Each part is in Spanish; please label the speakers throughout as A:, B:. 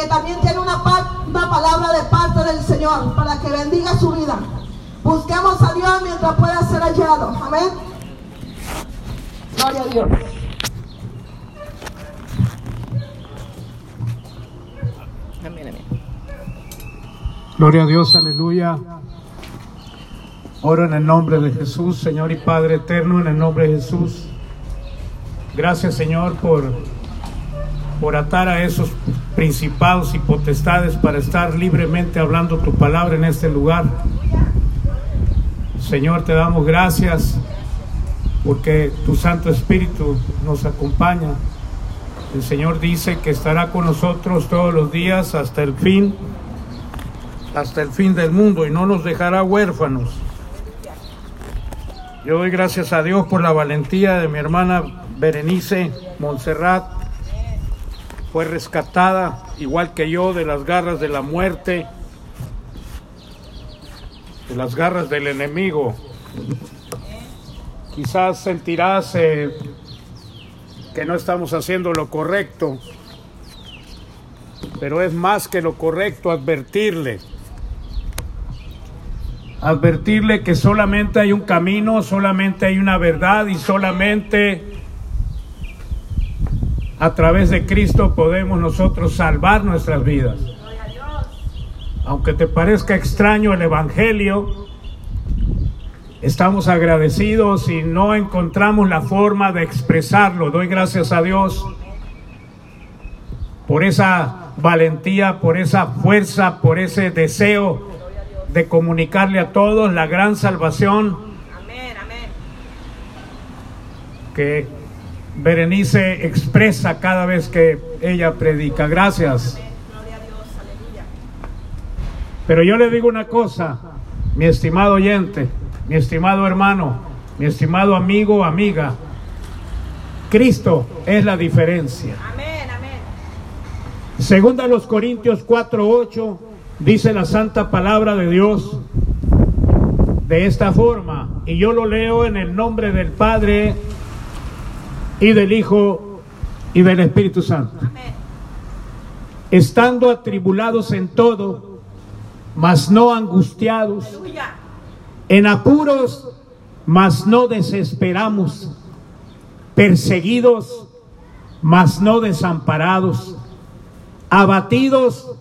A: que también tiene una, una palabra de parte del Señor para que bendiga su vida. Busquemos a Dios mientras pueda ser hallado. Amén. Gloria a Dios.
B: Gloria a Dios, aleluya. Oro en el nombre de Jesús, Señor y Padre eterno, en el nombre de Jesús. Gracias, Señor, por, por atar a esos principados y potestades para estar libremente hablando tu palabra en este lugar. Señor, te damos gracias porque tu Santo Espíritu nos acompaña. El Señor dice que estará con nosotros todos los días hasta el fin hasta el fin del mundo y no nos dejará huérfanos. Yo doy gracias a Dios por la valentía de mi hermana Berenice Montserrat. Fue rescatada, igual que yo, de las garras de la muerte, de las garras del enemigo. Quizás sentirás eh, que no estamos haciendo lo correcto, pero es más que lo correcto advertirle advertirle que solamente hay un camino, solamente hay una verdad y solamente a través de Cristo podemos nosotros salvar nuestras vidas. Aunque te parezca extraño el Evangelio, estamos agradecidos y no encontramos la forma de expresarlo. Doy gracias a Dios por esa valentía, por esa fuerza, por ese deseo de comunicarle a todos la gran salvación amén, amén. que Berenice expresa cada vez que ella predica. Gracias. Pero yo le digo una cosa, mi estimado oyente, mi estimado hermano, mi estimado amigo, amiga, Cristo es la diferencia. Segunda los Corintios 4, 8 Dice la santa palabra de Dios de esta forma, y yo lo leo en el nombre del Padre y del Hijo y del Espíritu Santo. Estando atribulados en todo, mas no angustiados, en apuros, mas no desesperamos, perseguidos, mas no desamparados, abatidos,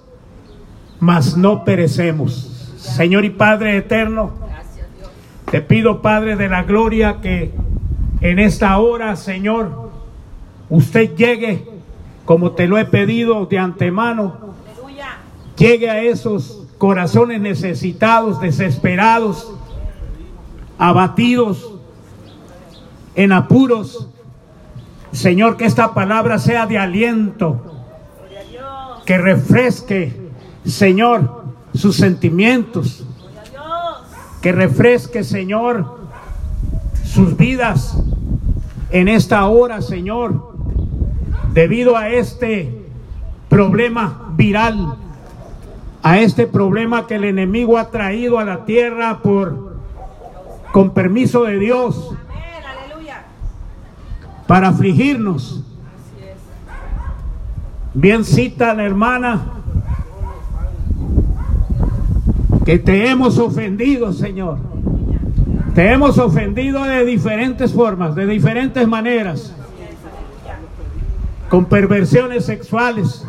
B: mas no perecemos. Señor y Padre eterno, te pido, Padre de la gloria, que en esta hora, Señor, usted llegue como te lo he pedido de antemano. Llegue a esos corazones necesitados, desesperados, abatidos, en apuros. Señor, que esta palabra sea de aliento, que refresque Señor, sus sentimientos. Que refresque, Señor, sus vidas en esta hora, Señor, debido a este problema viral, a este problema que el enemigo ha traído a la tierra por con permiso de Dios para afligirnos. Bien cita la hermana que te hemos ofendido, Señor. Te hemos ofendido de diferentes formas, de diferentes maneras. Con perversiones sexuales,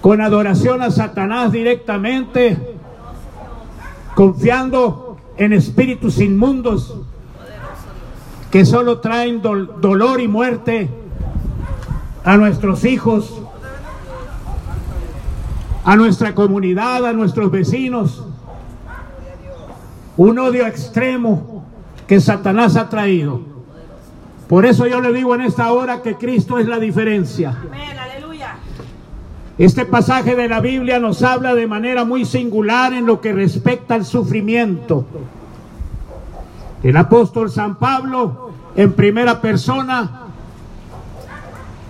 B: con adoración a Satanás directamente, confiando en espíritus inmundos que solo traen dolor y muerte a nuestros hijos, a nuestra comunidad, a nuestros vecinos. Un odio extremo que Satanás ha traído. Por eso yo le digo en esta hora que Cristo es la diferencia. Este pasaje de la Biblia nos habla de manera muy singular en lo que respecta al sufrimiento. El apóstol San Pablo, en primera persona,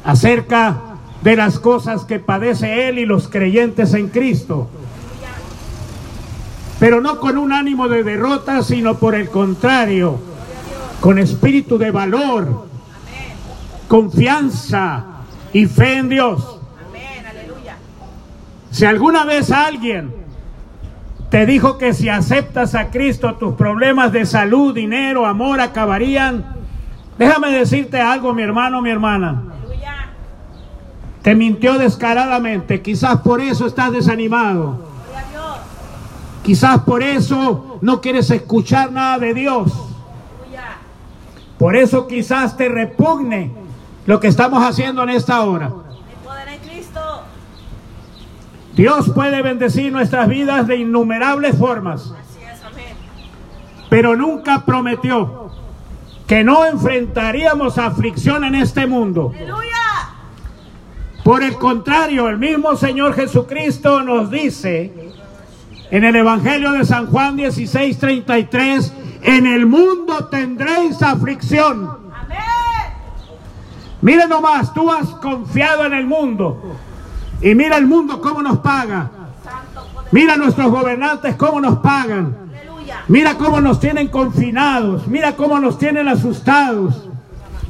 B: acerca de las cosas que padece él y los creyentes en Cristo. Pero no con un ánimo de derrota, sino por el contrario, con espíritu de valor, confianza y fe en Dios. Si alguna vez alguien te dijo que si aceptas a Cristo tus problemas de salud, dinero, amor acabarían, déjame decirte algo, mi hermano, mi hermana. Te mintió descaradamente, quizás por eso estás desanimado. Quizás por eso no quieres escuchar nada de Dios. Por eso quizás te repugne lo que estamos haciendo en esta hora. Dios puede bendecir nuestras vidas de innumerables formas. Pero nunca prometió que no enfrentaríamos aflicción en este mundo. Por el contrario, el mismo Señor Jesucristo nos dice en el Evangelio de San Juan 16, 33, en el mundo tendréis aflicción. Mire nomás, tú has confiado en el mundo. Y mira el mundo cómo nos paga. Mira nuestros gobernantes cómo nos pagan. Mira cómo nos tienen confinados. Mira cómo nos tienen asustados.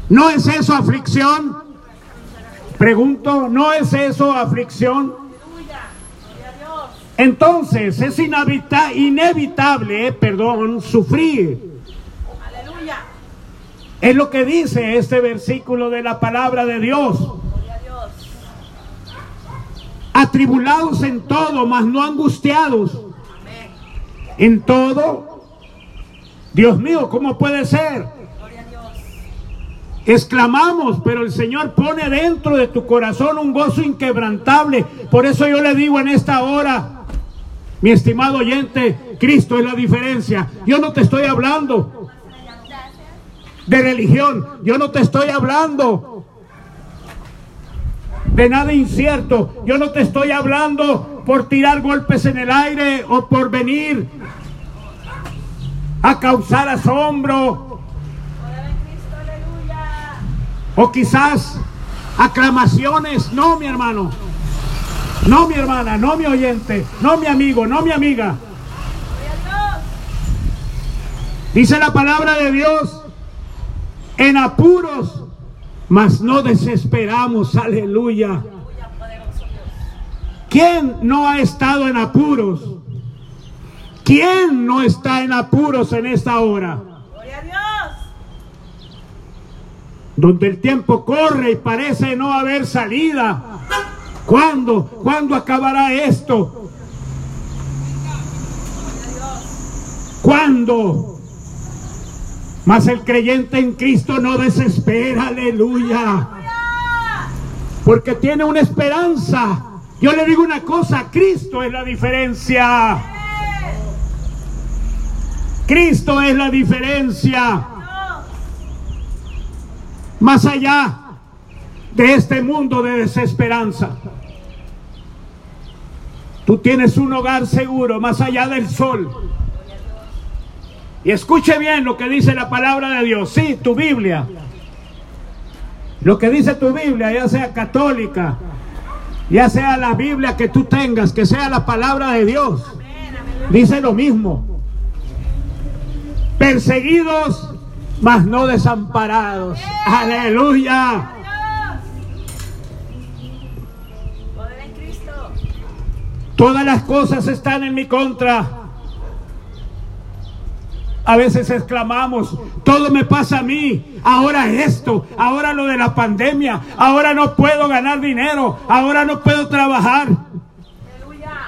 B: ¿No es eso aflicción? Pregunto, ¿no es eso aflicción? Entonces es inevitable, eh, perdón, sufrir. Es lo que dice este versículo de la palabra de Dios. Atribulados en todo, mas no angustiados. En todo. Dios mío, ¿cómo puede ser? Exclamamos, pero el Señor pone dentro de tu corazón un gozo inquebrantable. Por eso yo le digo en esta hora, mi estimado oyente, Cristo es la diferencia. Yo no te estoy hablando de religión. Yo no te estoy hablando de nada incierto. Yo no te estoy hablando por tirar golpes en el aire o por venir a causar asombro o quizás aclamaciones. No, mi hermano. No, mi hermana. No, mi oyente. No, mi amigo. No, mi amiga. Dice la palabra de Dios. En apuros. Mas no desesperamos. Aleluya. ¿Quién no ha estado en apuros? ¿Quién no está en apuros en esta hora? donde el tiempo corre y parece no haber salida. ¿Cuándo? ¿Cuándo acabará esto? ¿Cuándo? Mas el creyente en Cristo no desespera, aleluya. Porque tiene una esperanza. Yo le digo una cosa, Cristo es la diferencia. Cristo es la diferencia más allá de este mundo de desesperanza. Tú tienes un hogar seguro más allá del sol. Y escuche bien lo que dice la palabra de Dios. Sí, tu Biblia. Lo que dice tu Biblia, ya sea católica, ya sea la Biblia que tú tengas, que sea la palabra de Dios. Dice lo mismo. Perseguidos mas no desamparados. Aleluya. Todas las cosas están en mi contra. A veces exclamamos, todo me pasa a mí, ahora esto, ahora lo de la pandemia, ahora no puedo ganar dinero, ahora no puedo trabajar.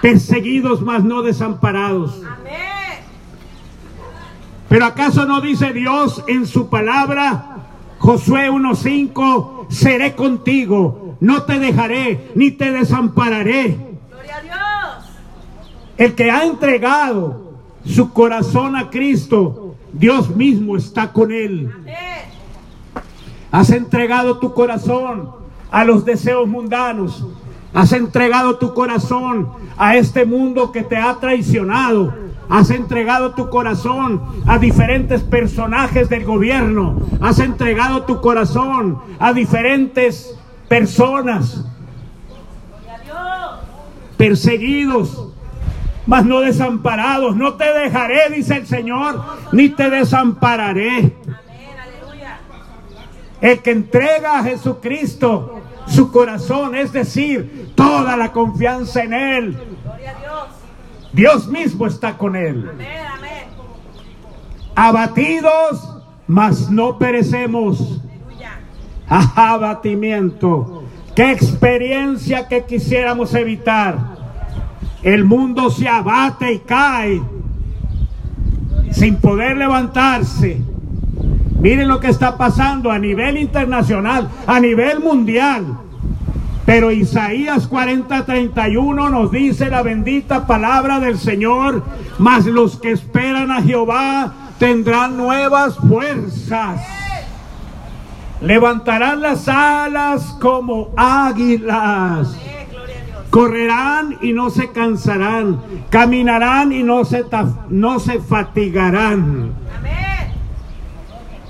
B: Perseguidos, mas no desamparados. Pero ¿acaso no dice Dios en su palabra, Josué 1.5, seré contigo, no te dejaré ni te desampararé? El que ha entregado su corazón a Cristo, Dios mismo está con él. Has entregado tu corazón a los deseos mundanos. Has entregado tu corazón a este mundo que te ha traicionado Has entregado tu corazón a diferentes personajes del gobierno. Has entregado tu corazón a diferentes personas. Perseguidos, mas no desamparados. No te dejaré, dice el Señor, ni te desampararé. El que entrega a Jesucristo su corazón, es decir, toda la confianza en Él. Dios mismo está con Él. Abatidos, mas no perecemos. Abatimiento. Qué experiencia que quisiéramos evitar. El mundo se abate y cae sin poder levantarse. Miren lo que está pasando a nivel internacional, a nivel mundial. Pero Isaías 40:31 nos dice la bendita palabra del Señor, mas los que esperan a Jehová tendrán nuevas fuerzas. Levantarán las alas como águilas. Correrán y no se cansarán. Caminarán y no se, no se fatigarán.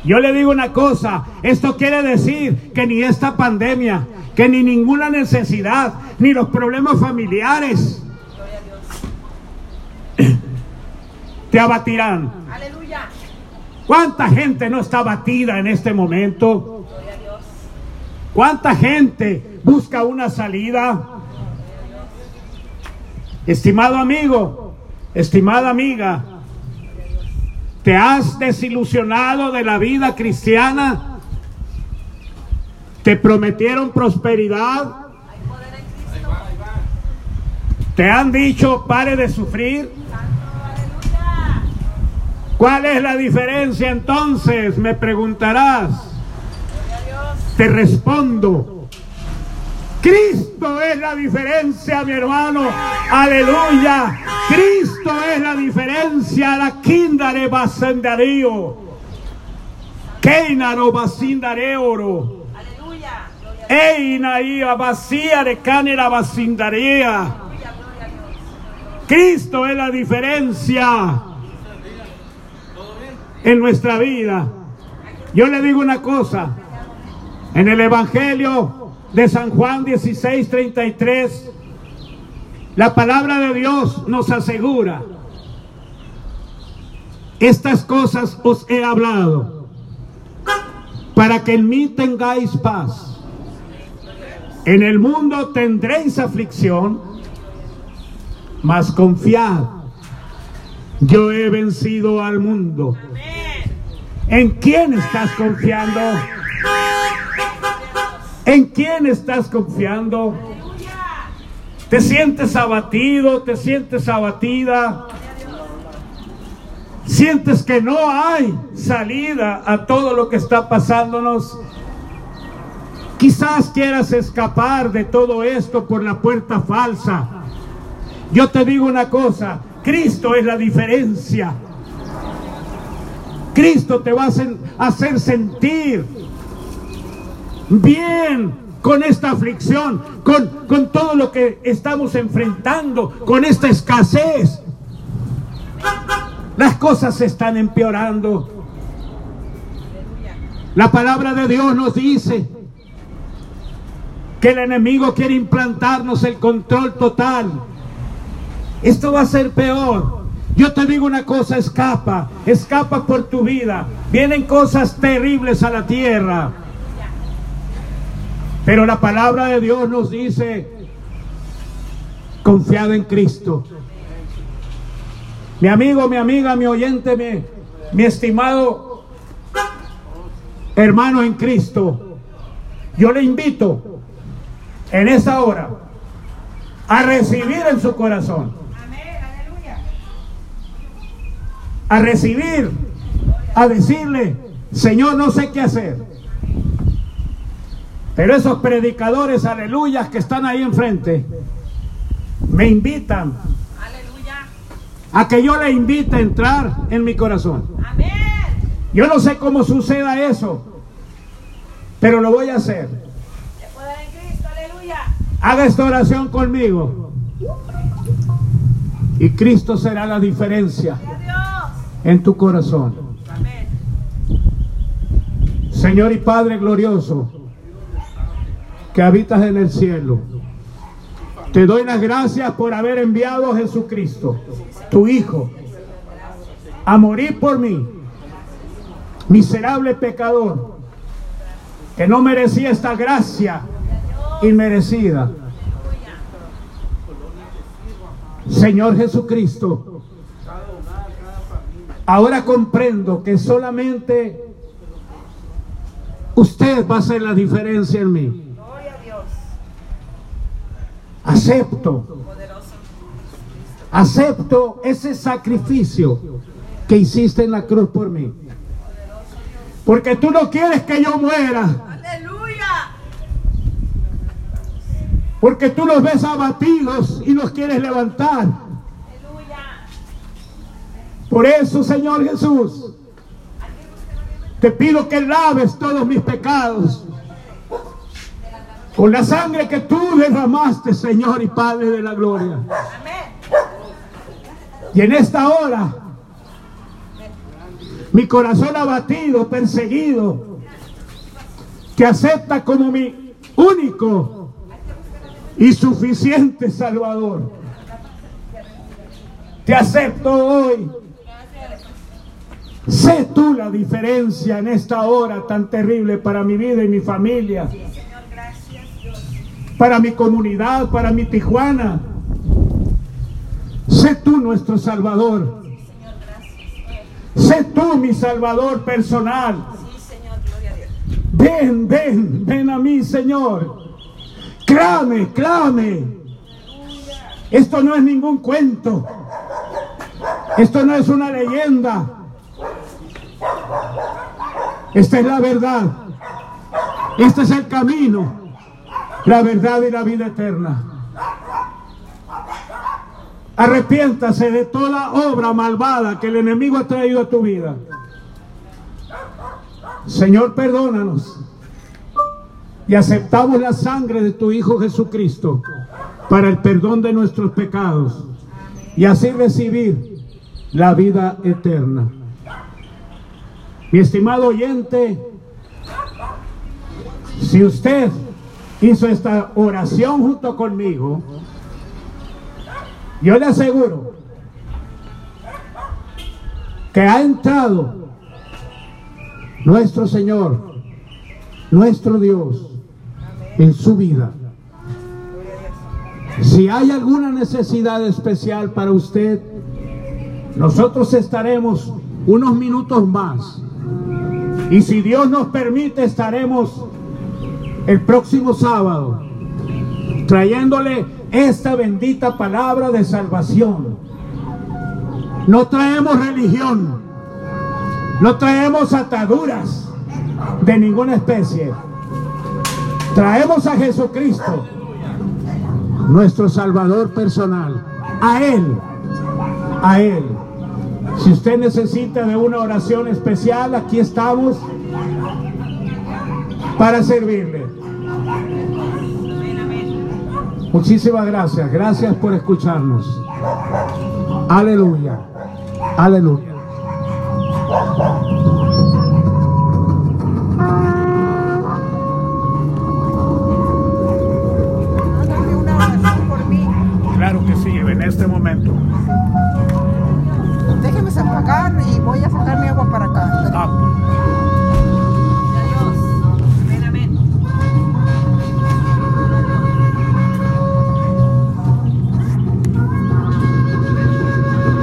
B: Yo le digo una cosa, esto quiere decir que ni esta pandemia, que ni ninguna necesidad, ni los problemas familiares te abatirán. Aleluya. ¿Cuánta gente no está abatida en este momento? ¿Cuánta gente busca una salida? Estimado amigo, estimada amiga, ¿te has desilusionado de la vida cristiana? ¿Te prometieron prosperidad? ¿Te han dicho pare de sufrir? ¿Cuál es la diferencia entonces? Me preguntarás. Te respondo. Cristo es la diferencia, mi hermano. Aleluya. Cristo es la diferencia. La kindare basendario. Keinaro basindareoro. Aleluya. Eina ia vacía de canera basindarea. Cristo es la diferencia en nuestra vida. Yo le digo una cosa, en el Evangelio de San Juan 16, 33, la palabra de Dios nos asegura, estas cosas os he hablado, para que en mí tengáis paz. En el mundo tendréis aflicción, mas confiad, yo he vencido al mundo. ¿En quién estás confiando? ¿En quién estás confiando? ¿Te sientes abatido? ¿Te sientes abatida? ¿Sientes que no hay salida a todo lo que está pasándonos? Quizás quieras escapar de todo esto por la puerta falsa. Yo te digo una cosa, Cristo es la diferencia. Cristo te va a hacer sentir bien con esta aflicción, con, con todo lo que estamos enfrentando, con esta escasez. Las cosas se están empeorando. La palabra de Dios nos dice que el enemigo quiere implantarnos el control total. Esto va a ser peor. Yo te digo una cosa, escapa, escapa por tu vida. Vienen cosas terribles a la tierra. Pero la palabra de Dios nos dice, confiado en Cristo. Mi amigo, mi amiga, mi oyente, mi, mi estimado hermano en Cristo, yo le invito en esa hora a recibir en su corazón a recibir, a decirle, Señor, no sé qué hacer. Pero esos predicadores, aleluyas, que están ahí enfrente, me invitan a que yo le invite a entrar en mi corazón. Yo no sé cómo suceda eso, pero lo voy a hacer. Haga esta oración conmigo. Y Cristo será la diferencia en tu corazón. Señor y Padre glorioso, que habitas en el cielo, te doy las gracias por haber enviado a Jesucristo, tu Hijo, a morir por mí, miserable pecador, que no merecía esta gracia inmerecida. Señor Jesucristo, ahora comprendo que solamente usted va a hacer la diferencia en mí. Acepto, acepto ese sacrificio que hiciste en la cruz por mí. Porque tú no quieres que yo muera. Porque tú los ves abatidos y los quieres levantar. Por eso, Señor Jesús, te pido que laves todos mis pecados. Con la sangre que tú derramaste, Señor y Padre de la gloria. Y en esta hora, mi corazón abatido, perseguido, que acepta como mi único y suficiente Salvador. Te acepto hoy. Sé tú la diferencia en esta hora tan terrible para mi vida y mi familia. Para mi comunidad, para mi Tijuana. Sé tú nuestro Salvador. Sé tú mi Salvador personal. Ven, ven, ven a mí, Señor. Clame, clame. Esto no es ningún cuento. Esto no es una leyenda. Esta es la verdad. Este es el camino, la verdad y la vida eterna. Arrepiéntase de toda obra malvada que el enemigo ha traído a tu vida. Señor, perdónanos y aceptamos la sangre de tu Hijo Jesucristo para el perdón de nuestros pecados y así recibir la vida eterna. Mi estimado oyente, si usted hizo esta oración junto conmigo, yo le aseguro que ha entrado nuestro Señor, nuestro Dios, en su vida. Si hay alguna necesidad especial para usted, nosotros estaremos unos minutos más. Y si Dios nos permite, estaremos el próximo sábado trayéndole esta bendita palabra de salvación. No traemos religión, no traemos ataduras de ninguna especie. Traemos a Jesucristo, nuestro Salvador personal. A Él, a Él. Si usted necesita de una oración especial, aquí estamos para servirle. Muchísimas gracias. Gracias por escucharnos. Aleluya. Aleluya.
C: este momento. Déjeme empacar y voy a sacar mi agua para acá.